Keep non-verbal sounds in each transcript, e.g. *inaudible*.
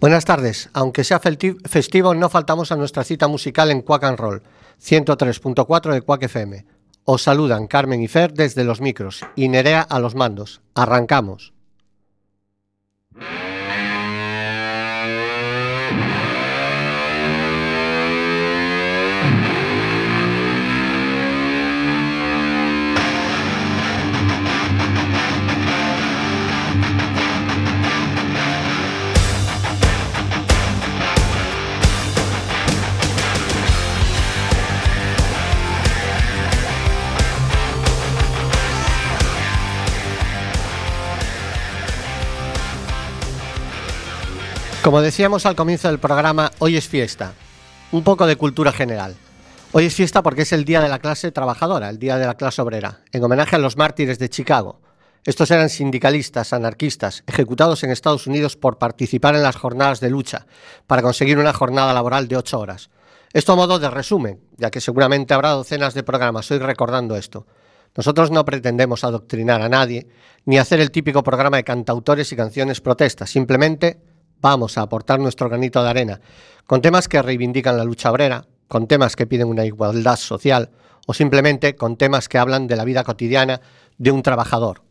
Buenas tardes. Aunque sea festivo, no faltamos a nuestra cita musical en Quack and Roll, 103.4 de Quack FM. Os saludan Carmen y Fer desde los micros y Nerea a los mandos. Arrancamos. Como decíamos al comienzo del programa, hoy es fiesta. Un poco de cultura general. Hoy es fiesta porque es el día de la clase trabajadora, el día de la clase obrera, en homenaje a los mártires de Chicago. Estos eran sindicalistas, anarquistas, ejecutados en Estados Unidos por participar en las jornadas de lucha, para conseguir una jornada laboral de ocho horas. Esto a modo de resumen, ya que seguramente habrá docenas de programas hoy recordando esto. Nosotros no pretendemos adoctrinar a nadie, ni hacer el típico programa de cantautores y canciones protestas, simplemente vamos a aportar nuestro granito de arena con temas que reivindican la lucha obrera, con temas que piden una igualdad social o simplemente con temas que hablan de la vida cotidiana de un trabajador,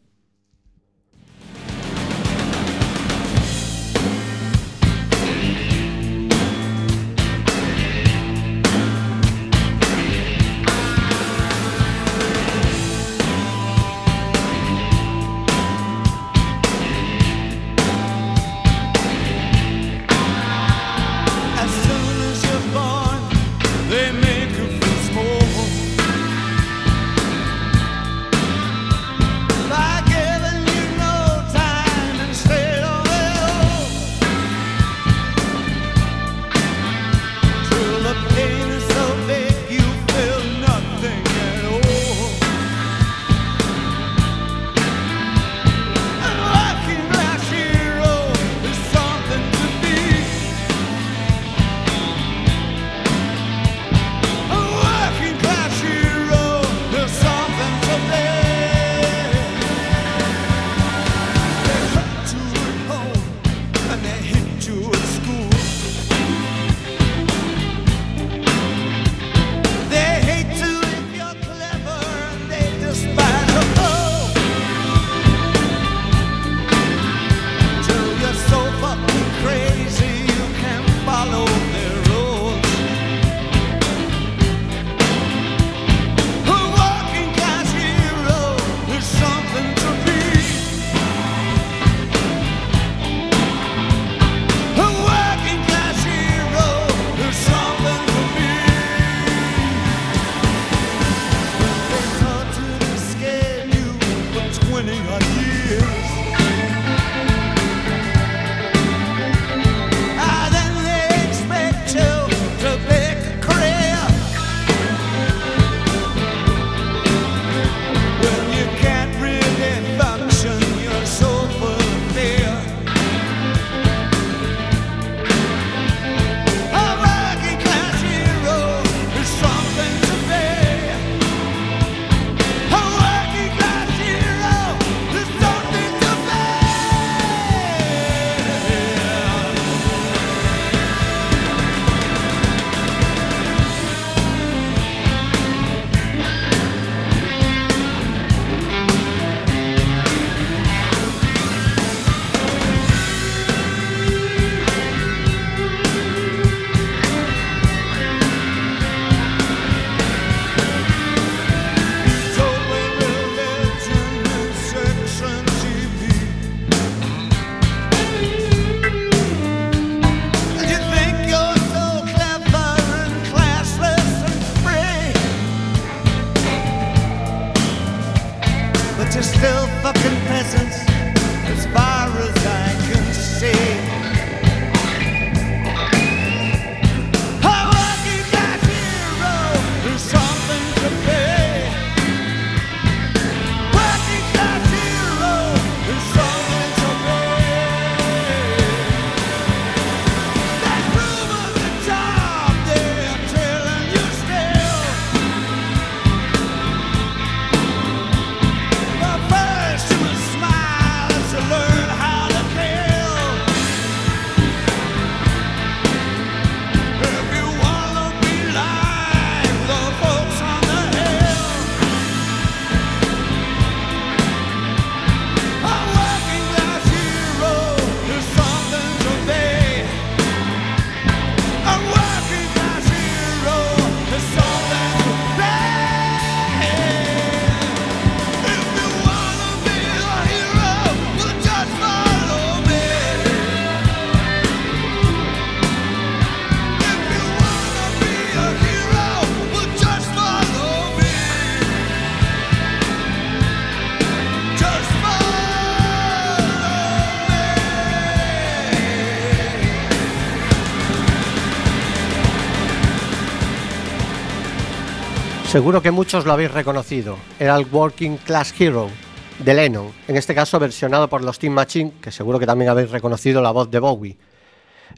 Seguro que muchos lo habéis reconocido. Era el Working Class Hero de Lennon, en este caso versionado por los Team Machine, que seguro que también habéis reconocido la voz de Bowie.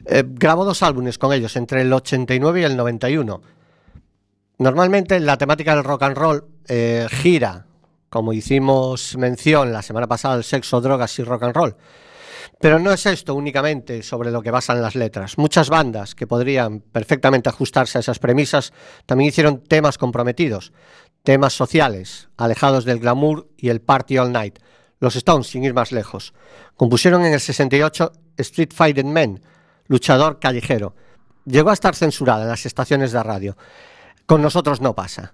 Eh, grabó dos álbumes con ellos, entre el 89 y el 91. Normalmente la temática del rock and roll eh, gira, como hicimos mención la semana pasada, el sexo, drogas y rock and roll. Pero no es esto únicamente sobre lo que basan las letras. Muchas bandas que podrían perfectamente ajustarse a esas premisas también hicieron temas comprometidos, temas sociales, alejados del glamour y el party all night. Los Stones, sin ir más lejos, compusieron en el 68 Street Fighting Men, luchador callejero. Llegó a estar censurada en las estaciones de radio. Con nosotros no pasa.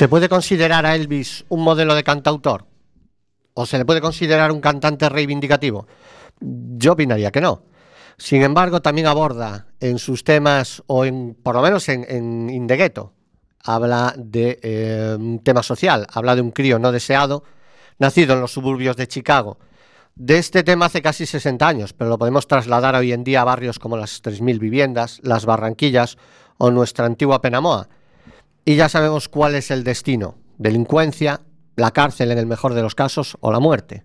¿Se puede considerar a Elvis un modelo de cantautor? ¿O se le puede considerar un cantante reivindicativo? Yo opinaría que no. Sin embargo, también aborda en sus temas, o en, por lo menos en, en In Ghetto, habla de eh, un tema social, habla de un crío no deseado, nacido en los suburbios de Chicago. De este tema hace casi 60 años, pero lo podemos trasladar hoy en día a barrios como las 3.000 viviendas, las Barranquillas o nuestra antigua Penamoa y ya sabemos cuál es el destino. Delincuencia, la cárcel en el mejor de los casos o la muerte.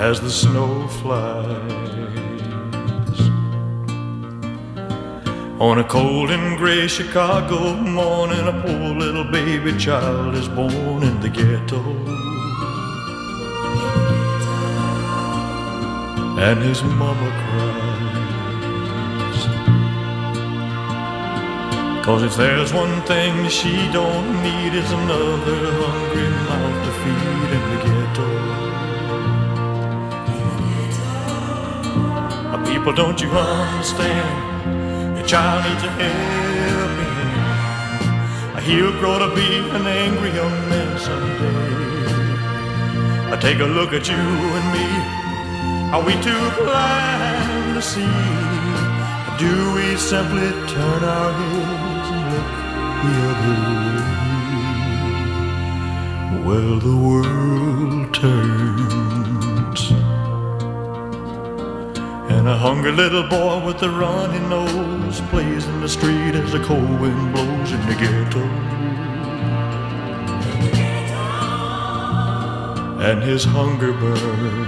As the snow flies On a cold and gray Chicago morning, a poor little baby child is born in the ghetto. And his mama cries. Cause if there's one thing she don't need is another hungry mouth to feed in the ghetto. People, don't you understand? Your child needs a helping hand. He'll grow to be an angry young man someday. I take a look at you and me. Are we too blind to see? Do we simply turn our heads the other way? Well, the world turns. And a hungry little boy with a runny nose plays in the street as the cold wind blows in the ghetto. and his hunger burns.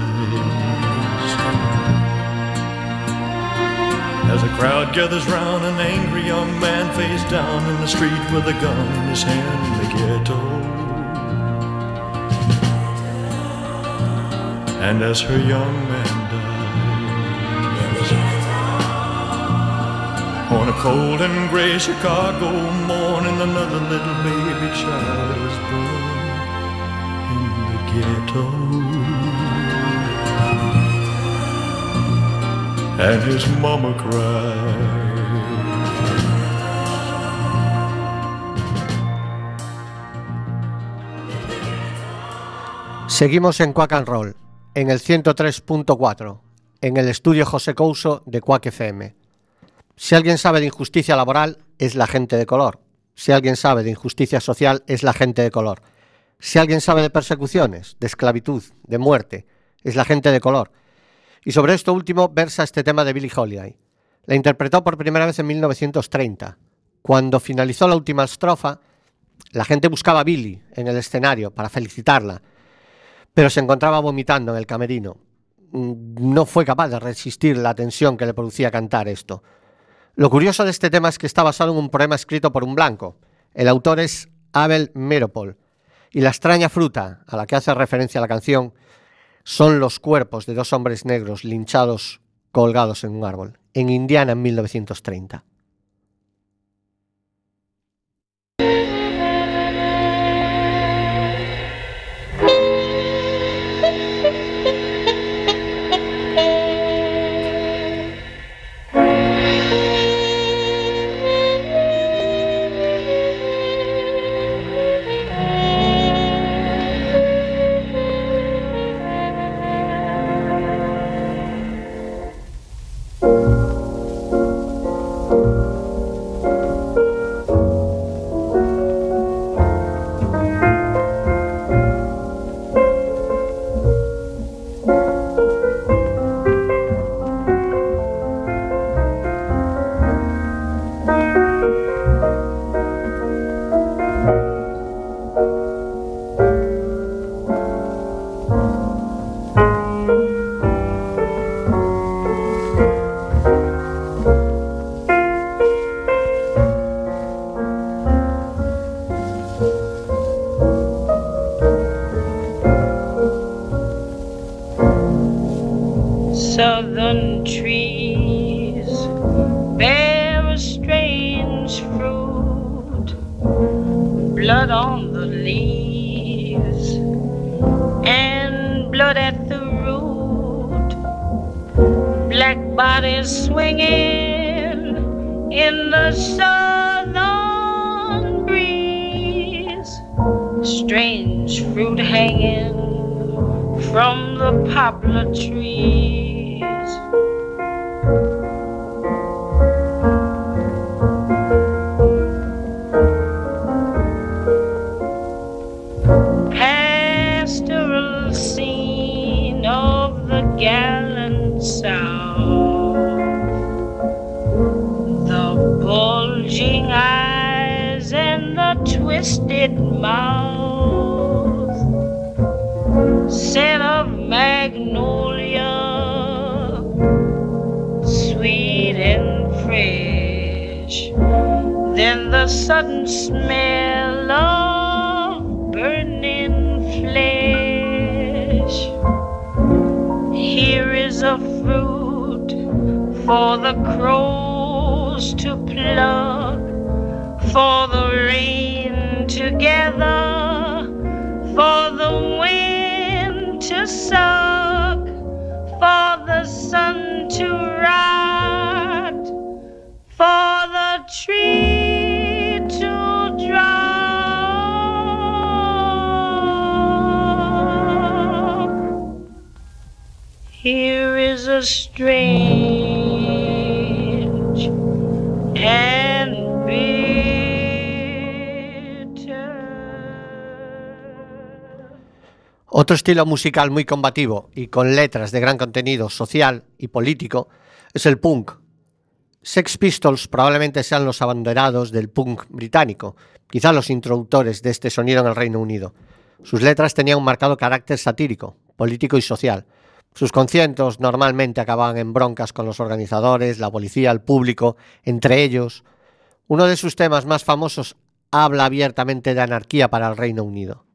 As a crowd gathers round, an angry young man face down in the street with a gun in his hand in the ghetto. And as her young man dies, on a cold and gray Chicago morning, another little baby child is born in the ghetto. Seguimos en Quack and Roll, en el 103.4, en el estudio José Couso de Quack FM. Si alguien sabe de injusticia laboral, es la gente de color. Si alguien sabe de injusticia social, es la gente de color. Si alguien sabe de persecuciones, de esclavitud, de muerte, es la gente de color. Y sobre esto último versa este tema de Billie Holiday. La interpretó por primera vez en 1930. Cuando finalizó la última estrofa, la gente buscaba a Billie en el escenario para felicitarla, pero se encontraba vomitando en el camerino. Mm, no fue capaz de resistir la tensión que le producía cantar esto. Lo curioso de este tema es que está basado en un poema escrito por un blanco. El autor es Abel Meropol, y la extraña fruta a la que hace referencia la canción son los cuerpos de dos hombres negros linchados colgados en un árbol, en Indiana en 1930. Smell of burning flesh. Here is a fruit for the crows to pluck, for the rain to gather, for the wind to suck, for the sun to rot, for the tree Here is a strange and. Otro estilo musical muy combativo y con letras de gran contenido social y político es el punk. Sex Pistols probablemente sean los abanderados del punk británico, quizá los introductores de este sonido en el Reino Unido. Sus letras tenían un marcado carácter satírico, político y social. Sus conciertos normalmente acababan en broncas con los organizadores, la policía, el público, entre ellos. Uno de sus temas más famosos habla abiertamente de anarquía para el Reino Unido.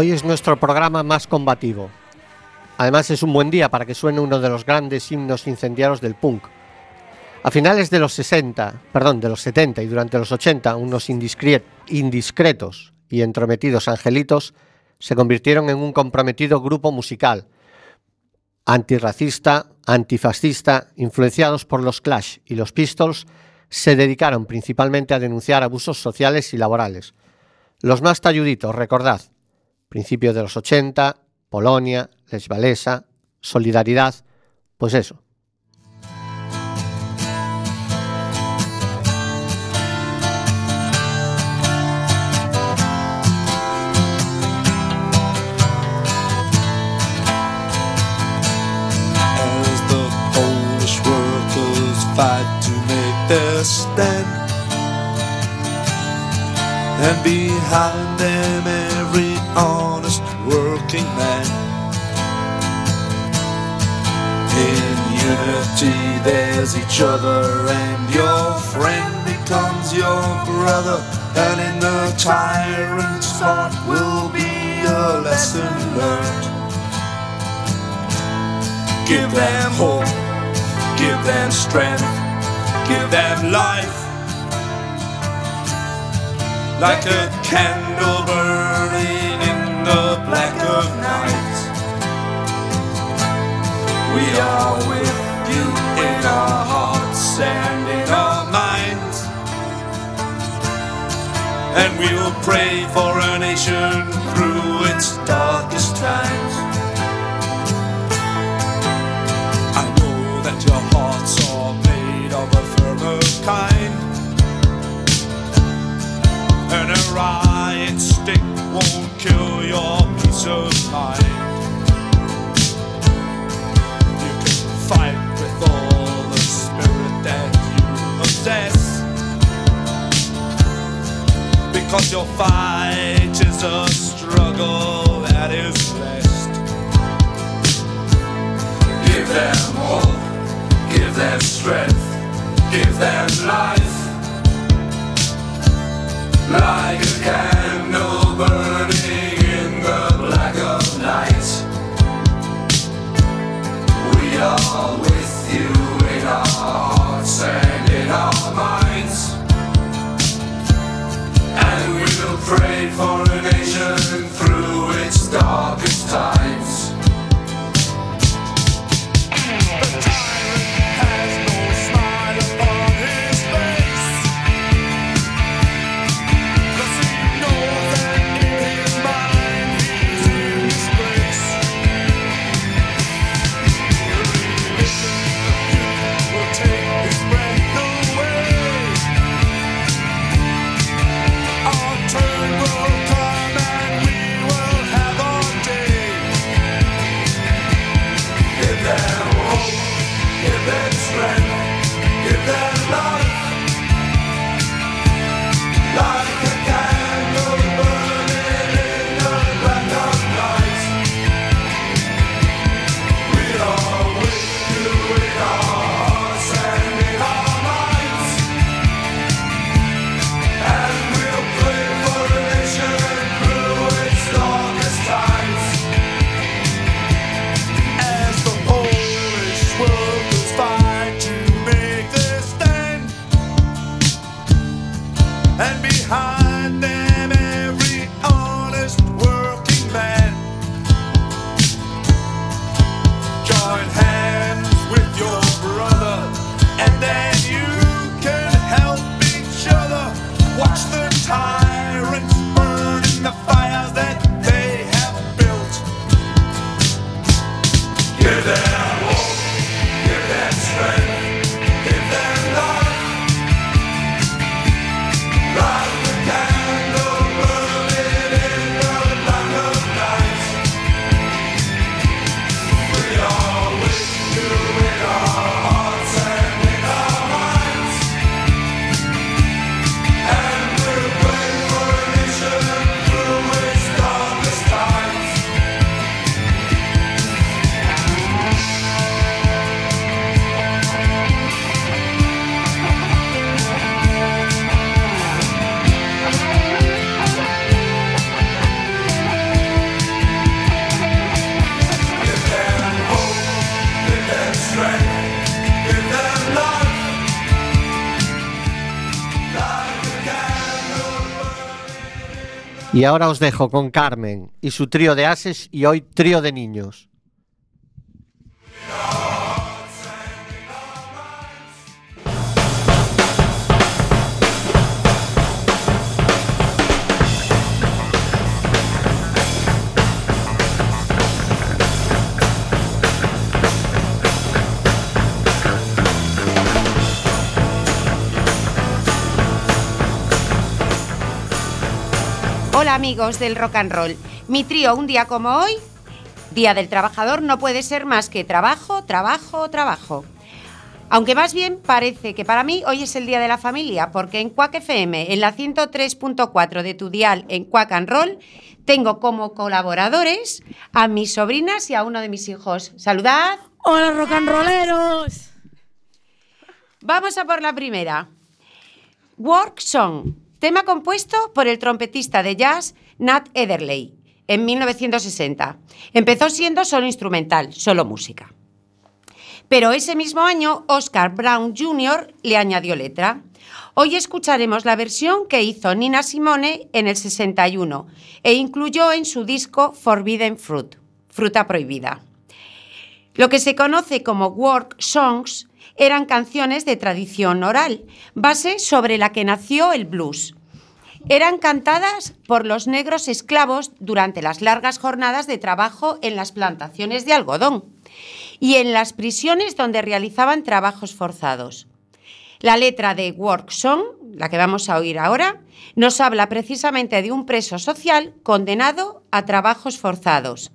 Hoy es nuestro programa más combativo. Además es un buen día para que suene uno de los grandes himnos incendiarios del punk. A finales de los 60, perdón, de los 70 y durante los 80, unos indiscre- indiscretos y entrometidos angelitos se convirtieron en un comprometido grupo musical, antirracista, antifascista, influenciados por los Clash y los Pistols, se dedicaron principalmente a denunciar abusos sociales y laborales. Los más talluditos, recordad, principios de los 80, Polonia, Les solidaridad, pues eso. Honest working man. In unity, there's each other, and your friend becomes your brother. And in the tyrant's heart will be a lesson learned. Give them hope, give them strength, give them life. Like a candle burning in the black of night. We are with you in our hearts and in our minds. And we will pray for a nation through its darkest times. I know that your hearts are made of a firmer kind. And a riot stick won't kill your peace of mind. You can fight with all the spirit that you possess. Because your fight is a struggle that is blessed. Give them hope, give them strength, give them life. Like a candle burning in the black of night. We are with you in our hearts and in our minds. Y ahora os dejo con Carmen y su trío de ases y hoy trío de niños. Hola amigos del rock and roll. Mi trío un día como hoy, Día del Trabajador, no puede ser más que trabajo, trabajo, trabajo. Aunque más bien parece que para mí hoy es el Día de la Familia, porque en Quack FM, en la 103.4 de tu dial en Quack and Roll, tengo como colaboradores a mis sobrinas y a uno de mis hijos. Saludad. Hola, rock and rolleros. Vamos a por la primera. Work Song, tema compuesto por el trompetista de jazz Nat Ederley en 1960. Empezó siendo solo instrumental, solo música. Pero ese mismo año Oscar Brown Jr. le añadió letra. Hoy escucharemos la versión que hizo Nina Simone en el 61 e incluyó en su disco Forbidden Fruit, fruta prohibida. Lo que se conoce como work songs eran canciones de tradición oral, base sobre la que nació el blues. Eran cantadas por los negros esclavos durante las largas jornadas de trabajo en las plantaciones de algodón y en las prisiones donde realizaban trabajos forzados. La letra de Work Song, la que vamos a oír ahora, nos habla precisamente de un preso social condenado a trabajos forzados.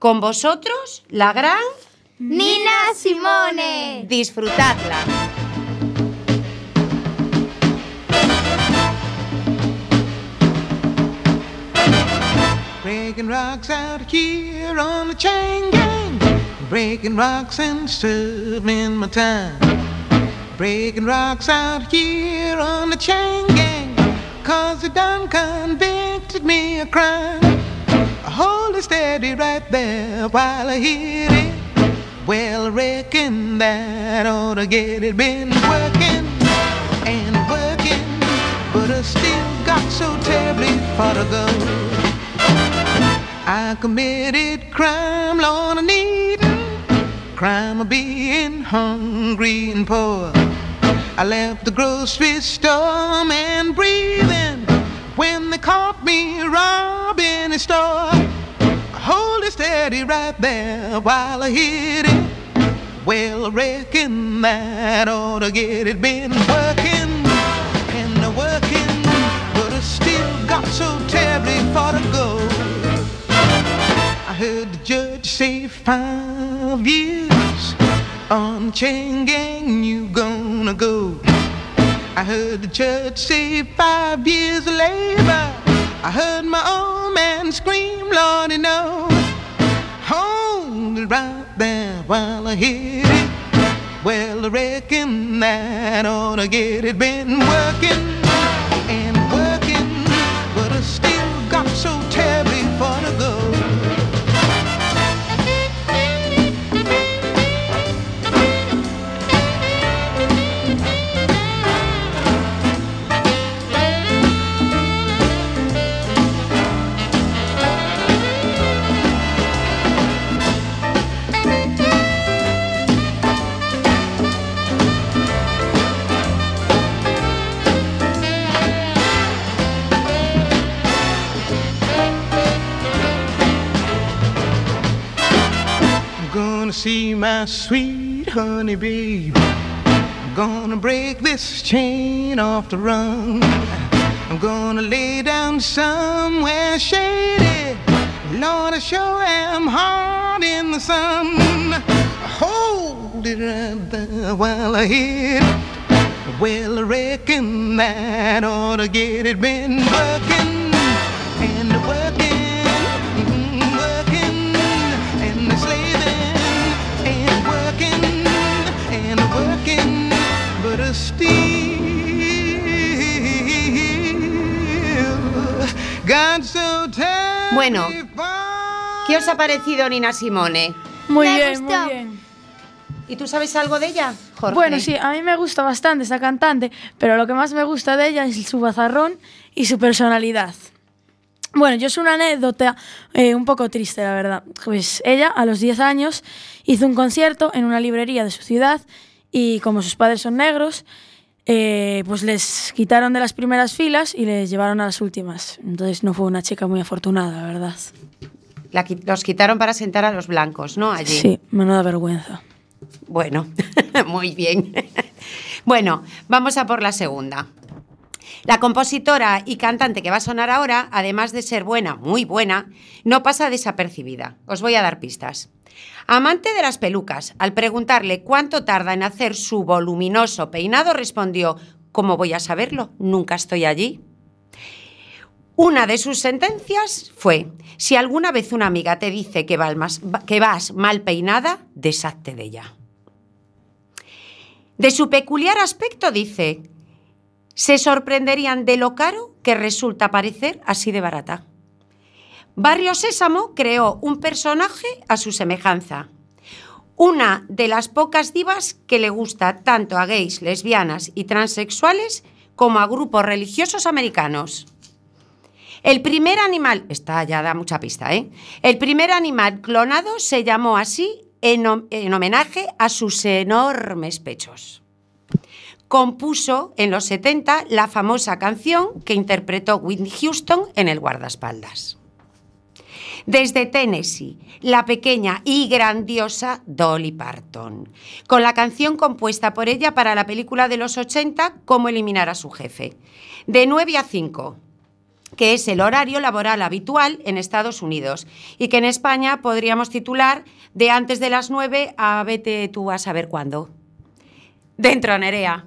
Con vosotros, la gran Nina Simone. disfrutadla. Breaking rocks out here on the chain gang. Breaking rocks and serving my time. Breaking rocks out here on the chain gang. Cause they done convicted me of crime. I hold it steady right there while I hit it. Well, reckon that ought to get it. Been working and working, but I still got so terribly far to go. I committed crime, Lord, I need crime of being hungry and poor. I left the grocery store and breathing when they caught me robbing a store. It steady right there while I hit it. Well, reckon that ought to get it. Been working and working, but I still got so terribly far to go. I heard the judge say five years on chain gang you gonna go. I heard the judge say five years of labor. I heard my old man scream, Lordy, no. Hold it right there while I hit it. Well, I reckon that ought to get it. Been working and working, but I still got so terribly far to go. Gonna see my sweet honey babe. I'm gonna break this chain off the run. I'm gonna lay down somewhere shady. Lord, I sure am hard in the sun. Hold it right there while I hit it. Well, I reckon that ought to get it. Been working Bueno, ¿Qué os ha parecido Nina Simone? Muy Me bien, gustó. muy bien. ¿Y tú sabes algo de ella, Jorge? Bueno, sí, a mí me gusta bastante esa cantante, pero lo que más me gusta de ella es su bazarrón y su personalidad. Bueno, yo es una anécdota eh, un poco triste, la verdad. Pues ella, a los 10 años, hizo un concierto en una librería de su ciudad y como sus padres son negros, eh, pues les quitaron de las primeras filas y les llevaron a las últimas. Entonces no fue una chica muy afortunada, la verdad. La los quitaron para sentar a los blancos, ¿no? Allí. Sí, menuda vergüenza. Bueno, *laughs* muy bien. bueno, vamos a por la segunda. La compositora y cantante que va a sonar ahora, además de ser buena, muy buena, no pasa desapercibida. Os voy a dar pistas. Amante de las pelucas, al preguntarle cuánto tarda en hacer su voluminoso peinado, respondió, ¿cómo voy a saberlo? Nunca estoy allí. Una de sus sentencias fue, si alguna vez una amiga te dice que, vas mal peinada, deshazte de ella. De su peculiar aspecto dice, se sorprenderían de lo caro que resulta parecer así de barata. Barrio Sésamo creó un personaje a su semejanza. Una de las pocas divas que le gusta tanto a gays, lesbianas y transexuales como a grupos religiosos americanos. El primer animal, esta ya da mucha pista, ¿eh? El primer animal clonado se llamó así en, en homenaje a sus enormes pechos. Compuso en los 70 la famosa canción que interpretó Whitney Houston en el guardaespaldas. Desde Tennessee, la pequeña y grandiosa Dolly Parton, con la canción compuesta por ella para la película de los 80, Cómo eliminar a su jefe. De 9 a 5, que es el horario laboral habitual en Estados Unidos y que en España podríamos titular de antes de las 9 a vete tú a saber cuándo. Dentro, Nerea.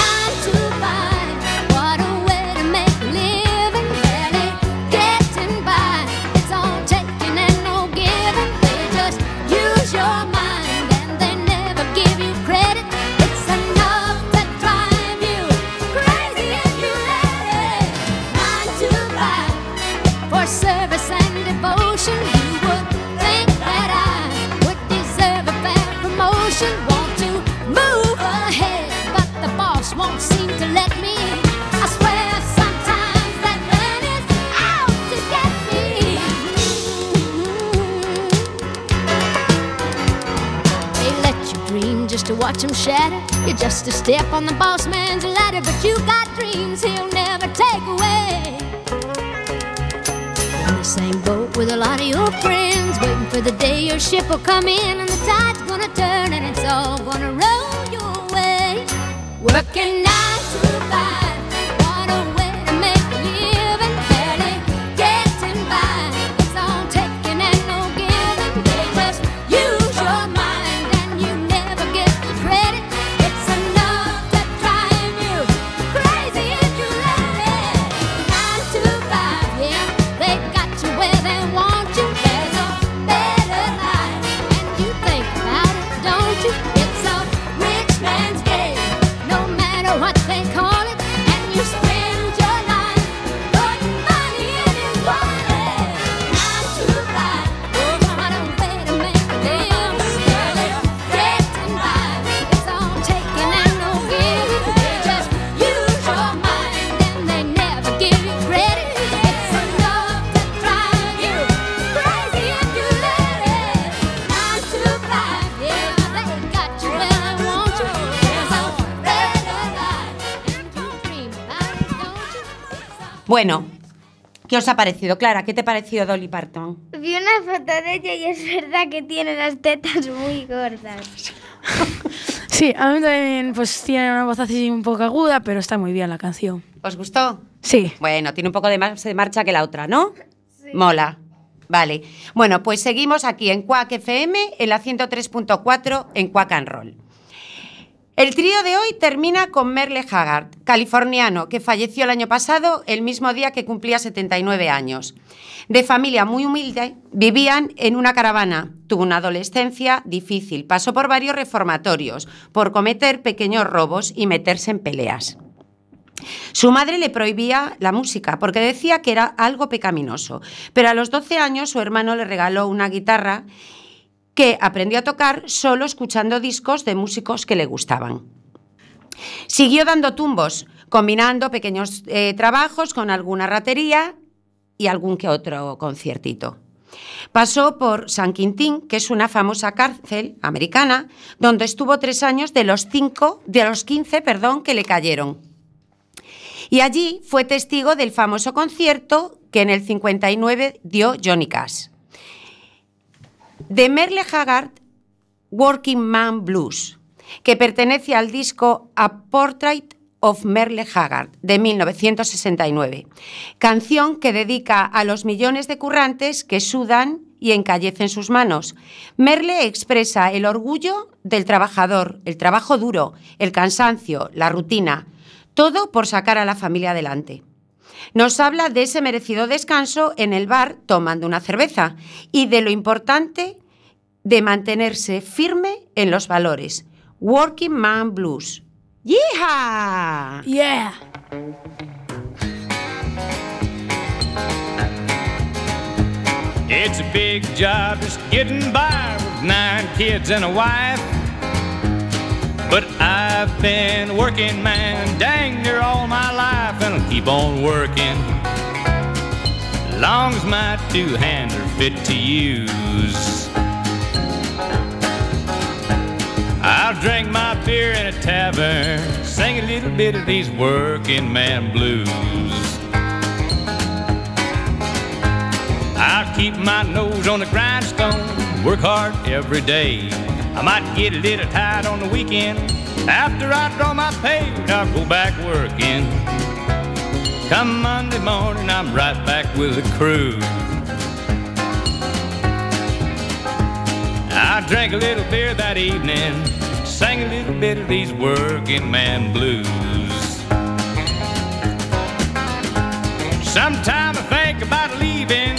to watch him shatter. You're just a step on the boss man's ladder, but you got dreams he'll never take away in the same boat with a lot of your friends, waiting for the day your ship will come in and the tide's gonna turn and it's all gonna roll your way. Working Bueno, ¿qué os ha parecido? Clara, ¿qué te ha parecido Dolly Parton? Vi una foto de ella y es verdad que tiene las tetas muy gordas. *laughs* Sí, a mí también pues tiene una voz así un poco aguda, pero está muy bien la canción. ¿Os gustó? Sí. Bueno, tiene un poco de más de marcha que la otra, ¿no? Mola. Vale. Bueno, pues seguimos aquí en Quack FM, en la 103.4 en Quack and Roll. El trío de hoy termina con Merle Haggard, californiano, que falleció el año pasado, el mismo día que cumplía 79 años. De familia muy humilde, vivían en una caravana. Tuvo una adolescencia difícil, pasó por varios reformatorios, por cometer pequeños robos y meterse en peleas. Su madre le prohibía la música porque decía que era algo pecaminoso, pero a los 12 años su hermano le regaló una guitarra que aprendió a tocar solo escuchando discos de músicos que le gustaban. Siguió dando tumbos combinando pequeños eh, trabajos con alguna ratería y algún que otro conciertito. Pasó por San Quintín, que es una famosa cárcel americana, donde estuvo tres años de los cinco, de los 15, perdón, que le cayeron. Y allí fue testigo del famoso concierto que en el 59 dio Johnny Cash. De Merle Haggard, Working Man Blues, que pertenece al disco A Portrait of Merle Haggard de 1969, canción que dedica a los millones de currantes que sudan y encallecen sus manos. Merle expresa el orgullo del trabajador, el trabajo duro, el cansancio, la rutina, todo por sacar a la familia adelante. Nos habla de ese merecido descanso en el bar tomando una cerveza y de lo importante de mantenerse firme en los valores. Working Man Blues. ¡Yeehaw! Yeah. It's a big job just getting by with nine kids and a wife. But I've been working, man, dang near all my life, and I'll keep on working. Long as my two hands are fit to use. Beer in a tavern, sing a little bit of these working man blues. I'll keep my nose on the grindstone, work hard every day. I might get a little tired on the weekend. After I draw my pay, I'll go back working. Come Monday morning, I'm right back with the crew. I drank a little beer that evening, sang a little bit of these working man blues. Sometime I think about leaving,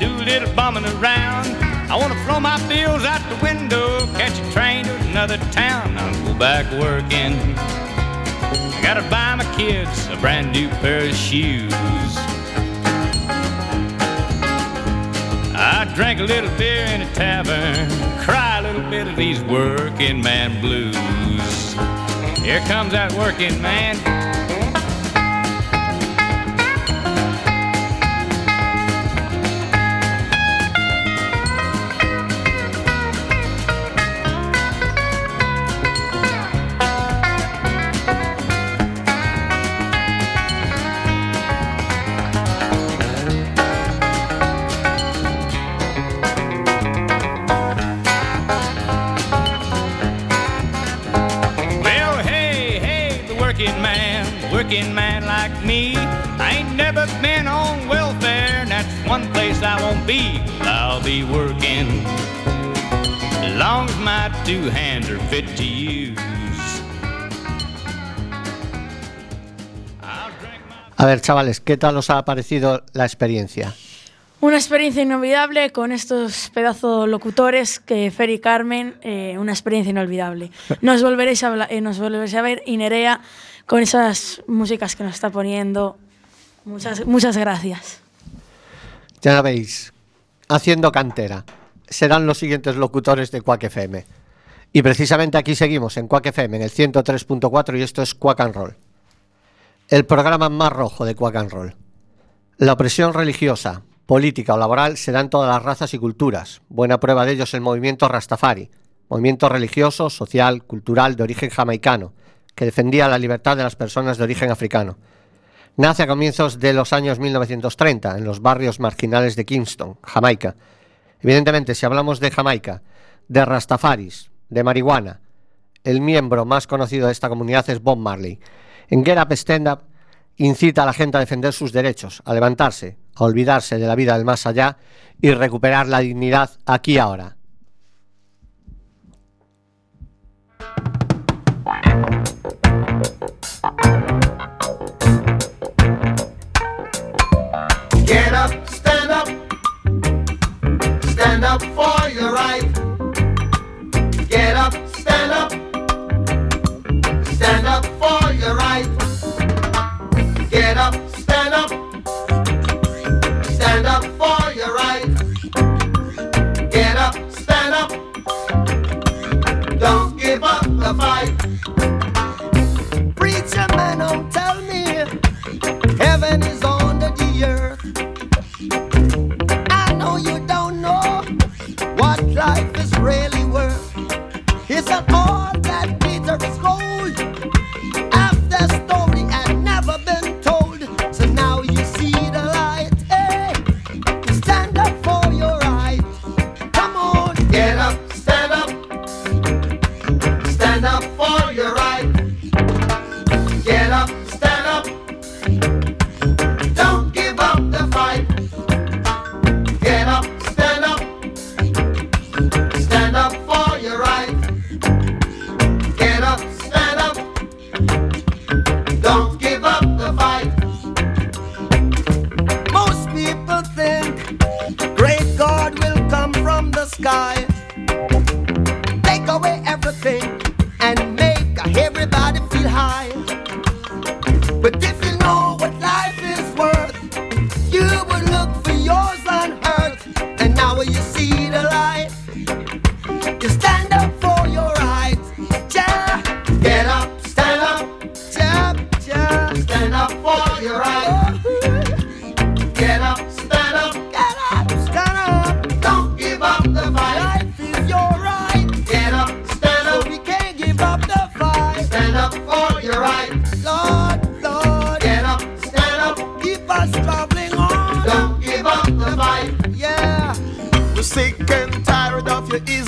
do a little bumming around. I want to throw my bills out the window, catch a train to another town. I'll go back working. I gotta buy my kids a brand new pair of shoes. I drank a little beer in a tavern, little bit of these working man blues. Here comes that working man. One place I won't be. I'll be working. As long as my two hands are fit to use. I'll drink my A ver, chavales, ¿qué tal os ha parecido la experiencia? Una experiencia inolvidable con estos pedazos locutores que Fer y Carmen, eh, una experiencia inolvidable. *laughs* Nos volveréis a, eh, nos volveréis a ver y Nerea con esas músicas que nos está poniendo. Muchas, muchas gracias. Ya veis, haciendo cantera. Serán los siguientes locutores de Quack FM. Y precisamente aquí seguimos en Quack FM, en el 103.4, y esto es Quack and Roll. El programa más rojo de Quack and Roll. La opresión religiosa, política o laboral se en todas las razas y culturas. Buena prueba de ello es el movimiento Rastafari, movimiento religioso, social, cultural de origen jamaicano, que defendía la libertad de las personas de origen africano. Nace a comienzos de los años 1930 en los barrios marginales de Kingston, Jamaica. Evidentemente, si hablamos de Jamaica, de Rastafaris, de marihuana, el miembro más conocido de esta comunidad es Bob Marley. En Get Up Stand Up incita a la gente a defender sus derechos, a levantarse, a olvidarse de la vida del más allá y recuperar la dignidad aquí y ahora. stand up for your right. Get up, stand up. Don't give up the fight.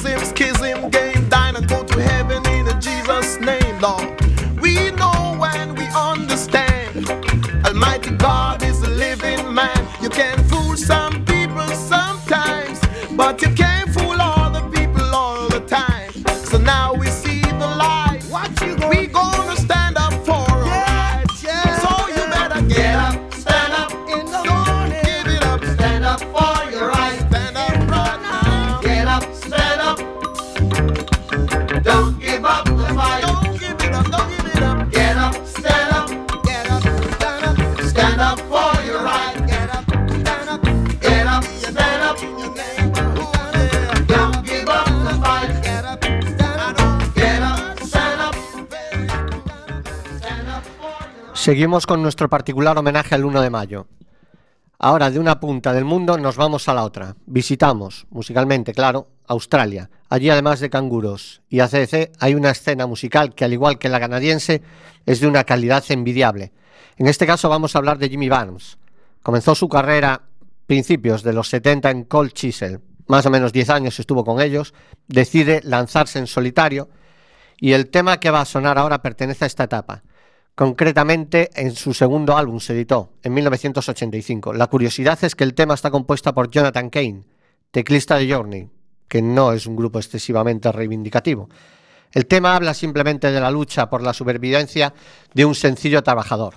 Sims kids. Seguimos con nuestro particular homenaje al 1 de mayo. Ahora de una punta del mundo nos vamos a la otra. Visitamos, musicalmente claro, Australia. Allí además de canguros y ACDC hay una escena musical que al igual que la canadiense es de una calidad envidiable. En este caso vamos a hablar de Jimmy Barnes. Comenzó su carrera principios de los 70 en Cold Chisel. Más o menos 10 años estuvo con ellos. Decide lanzarse en solitario y el tema que va a sonar ahora pertenece a esta etapa. Concretamente, en su segundo álbum se editó, en 1985. La curiosidad es que el tema está compuesta por Jonathan Kane, teclista de Journey, que no es un grupo excesivamente reivindicativo. El tema habla simplemente de la lucha por la supervivencia de un sencillo trabajador.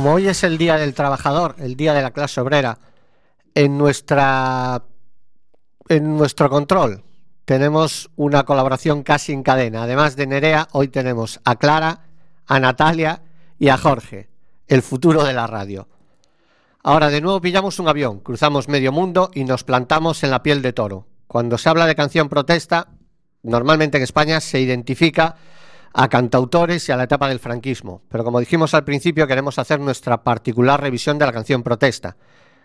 Como hoy es el Día del Trabajador, el Día de la clase obrera, en nuestra en nuestro control tenemos una colaboración casi en cadena. Además de Nerea, hoy tenemos a Clara, a Natalia y a Jorge, el futuro de la radio. Ahora de nuevo pillamos un avión, cruzamos medio mundo y nos plantamos en la piel de toro. Cuando se habla de canción protesta, normalmente en España se identifica a cantautores y a la etapa del franquismo, pero como dijimos al principio queremos hacer nuestra particular revisión de la canción protesta.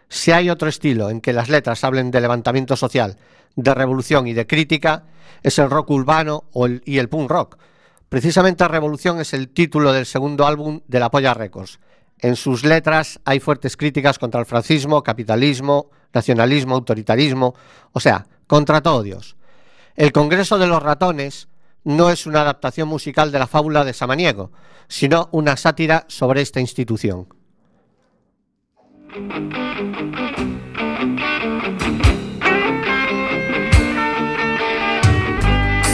Si hay otro estilo en que las letras hablen de levantamiento social, de revolución y de crítica, es el rock urbano y el punk rock. Precisamente Revolución es el título del segundo álbum de La Polla Records. En sus letras hay fuertes críticas contra el francismo, capitalismo, nacionalismo, autoritarismo, o sea, contra todo Dios. El Congreso de los Ratones no es una adaptación musical de la fábula de Samaniego, sino una sátira sobre esta institución.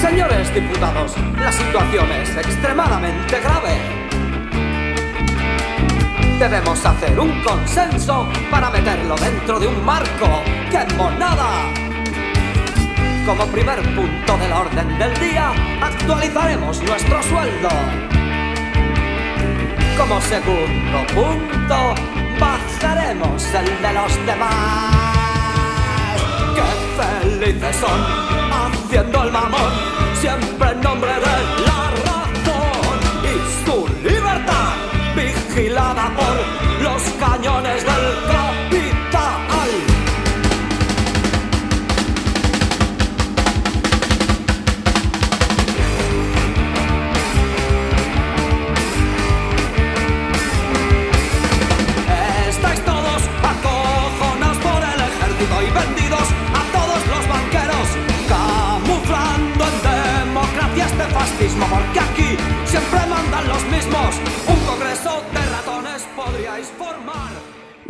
Señores diputados, la situación es extremadamente grave. Debemos hacer un consenso para meterlo dentro de un marco. ¡Qué monada! Como primer punto del orden del día, actualizaremos nuestro sueldo. Como segundo punto, bajaremos el de los demás. ¡Qué felices son! Haciendo el mamón, siempre en nombre de la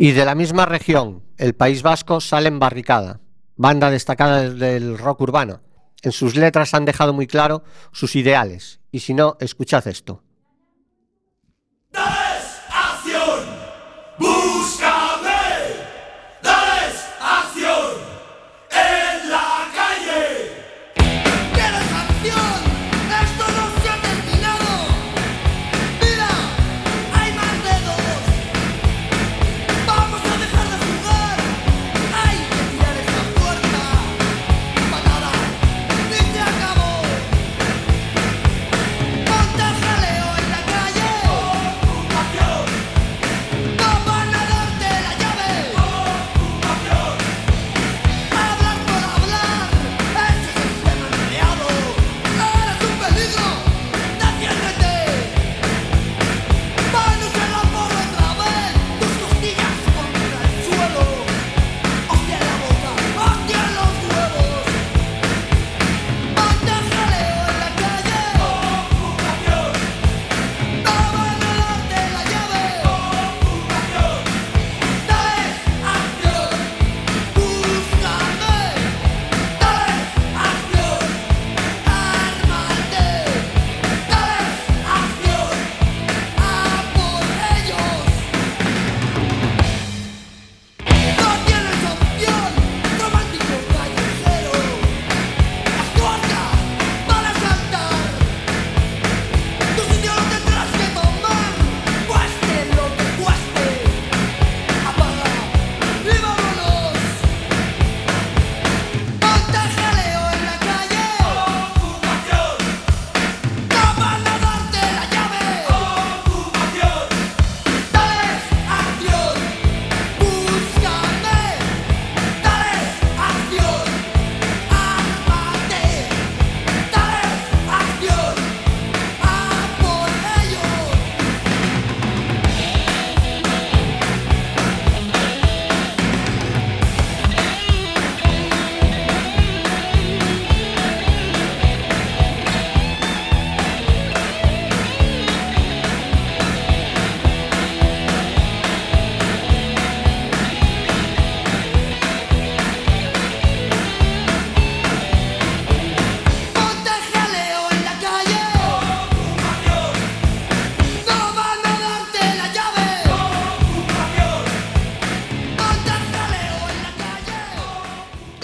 Y de la misma región, el País Vasco, sale en Barricada, banda destacada del- del rock urbano. En sus letras han dejado muy claro sus ideales. Y si no, escuchad esto.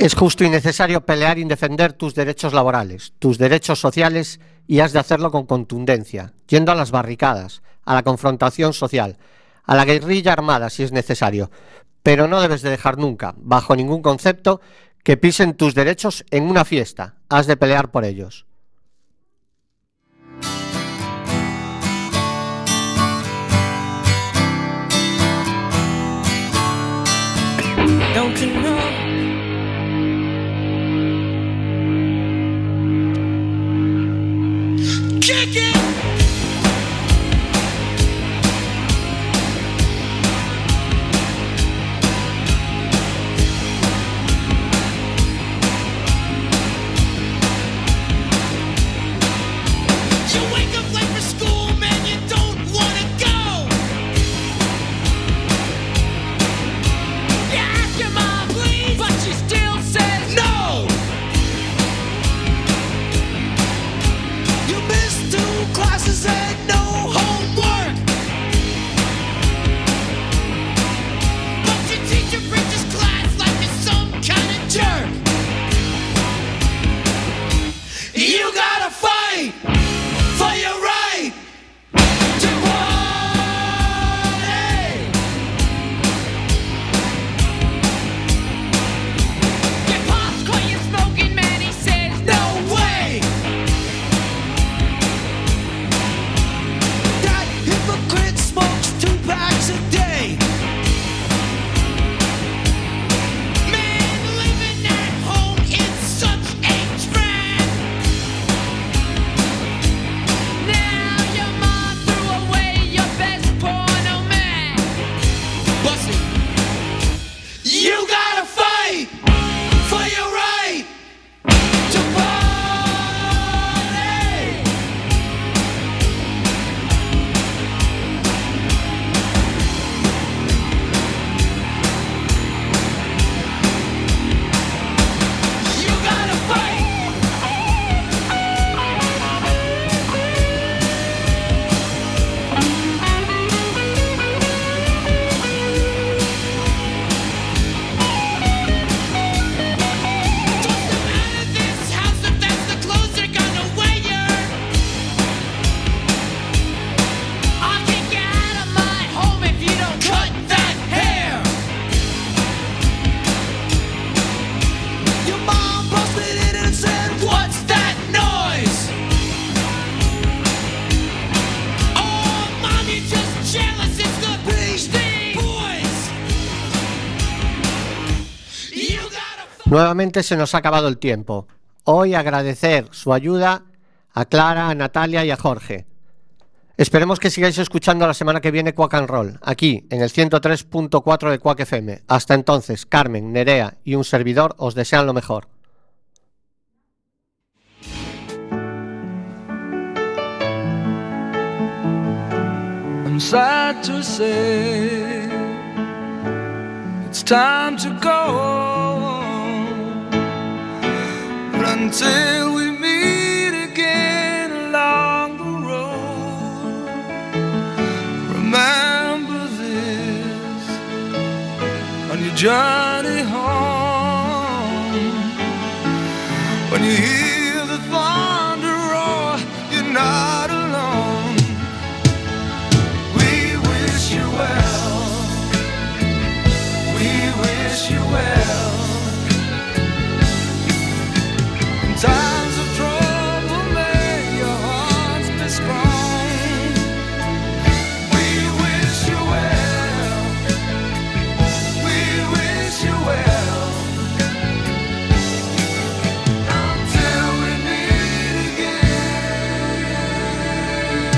Es justo y necesario pelear y defender tus derechos laborales, tus derechos sociales y has de hacerlo con contundencia, yendo a las barricadas, a la confrontación social, a la guerrilla armada si es necesario, pero no debes de dejar nunca, bajo ningún concepto, que pisen tus derechos en una fiesta, has de pelear por ellos. Nuevamente se nos ha acabado el tiempo. Hoy agradecer su ayuda a Clara, a Natalia y a Jorge. Esperemos que sigáis escuchando la semana que viene Quack and Roll, aquí en el 103.4 de Quack FM. Hasta entonces, Carmen, Nerea y un servidor os desean lo mejor. I'm. Until we meet again along the road, remember this on your journey.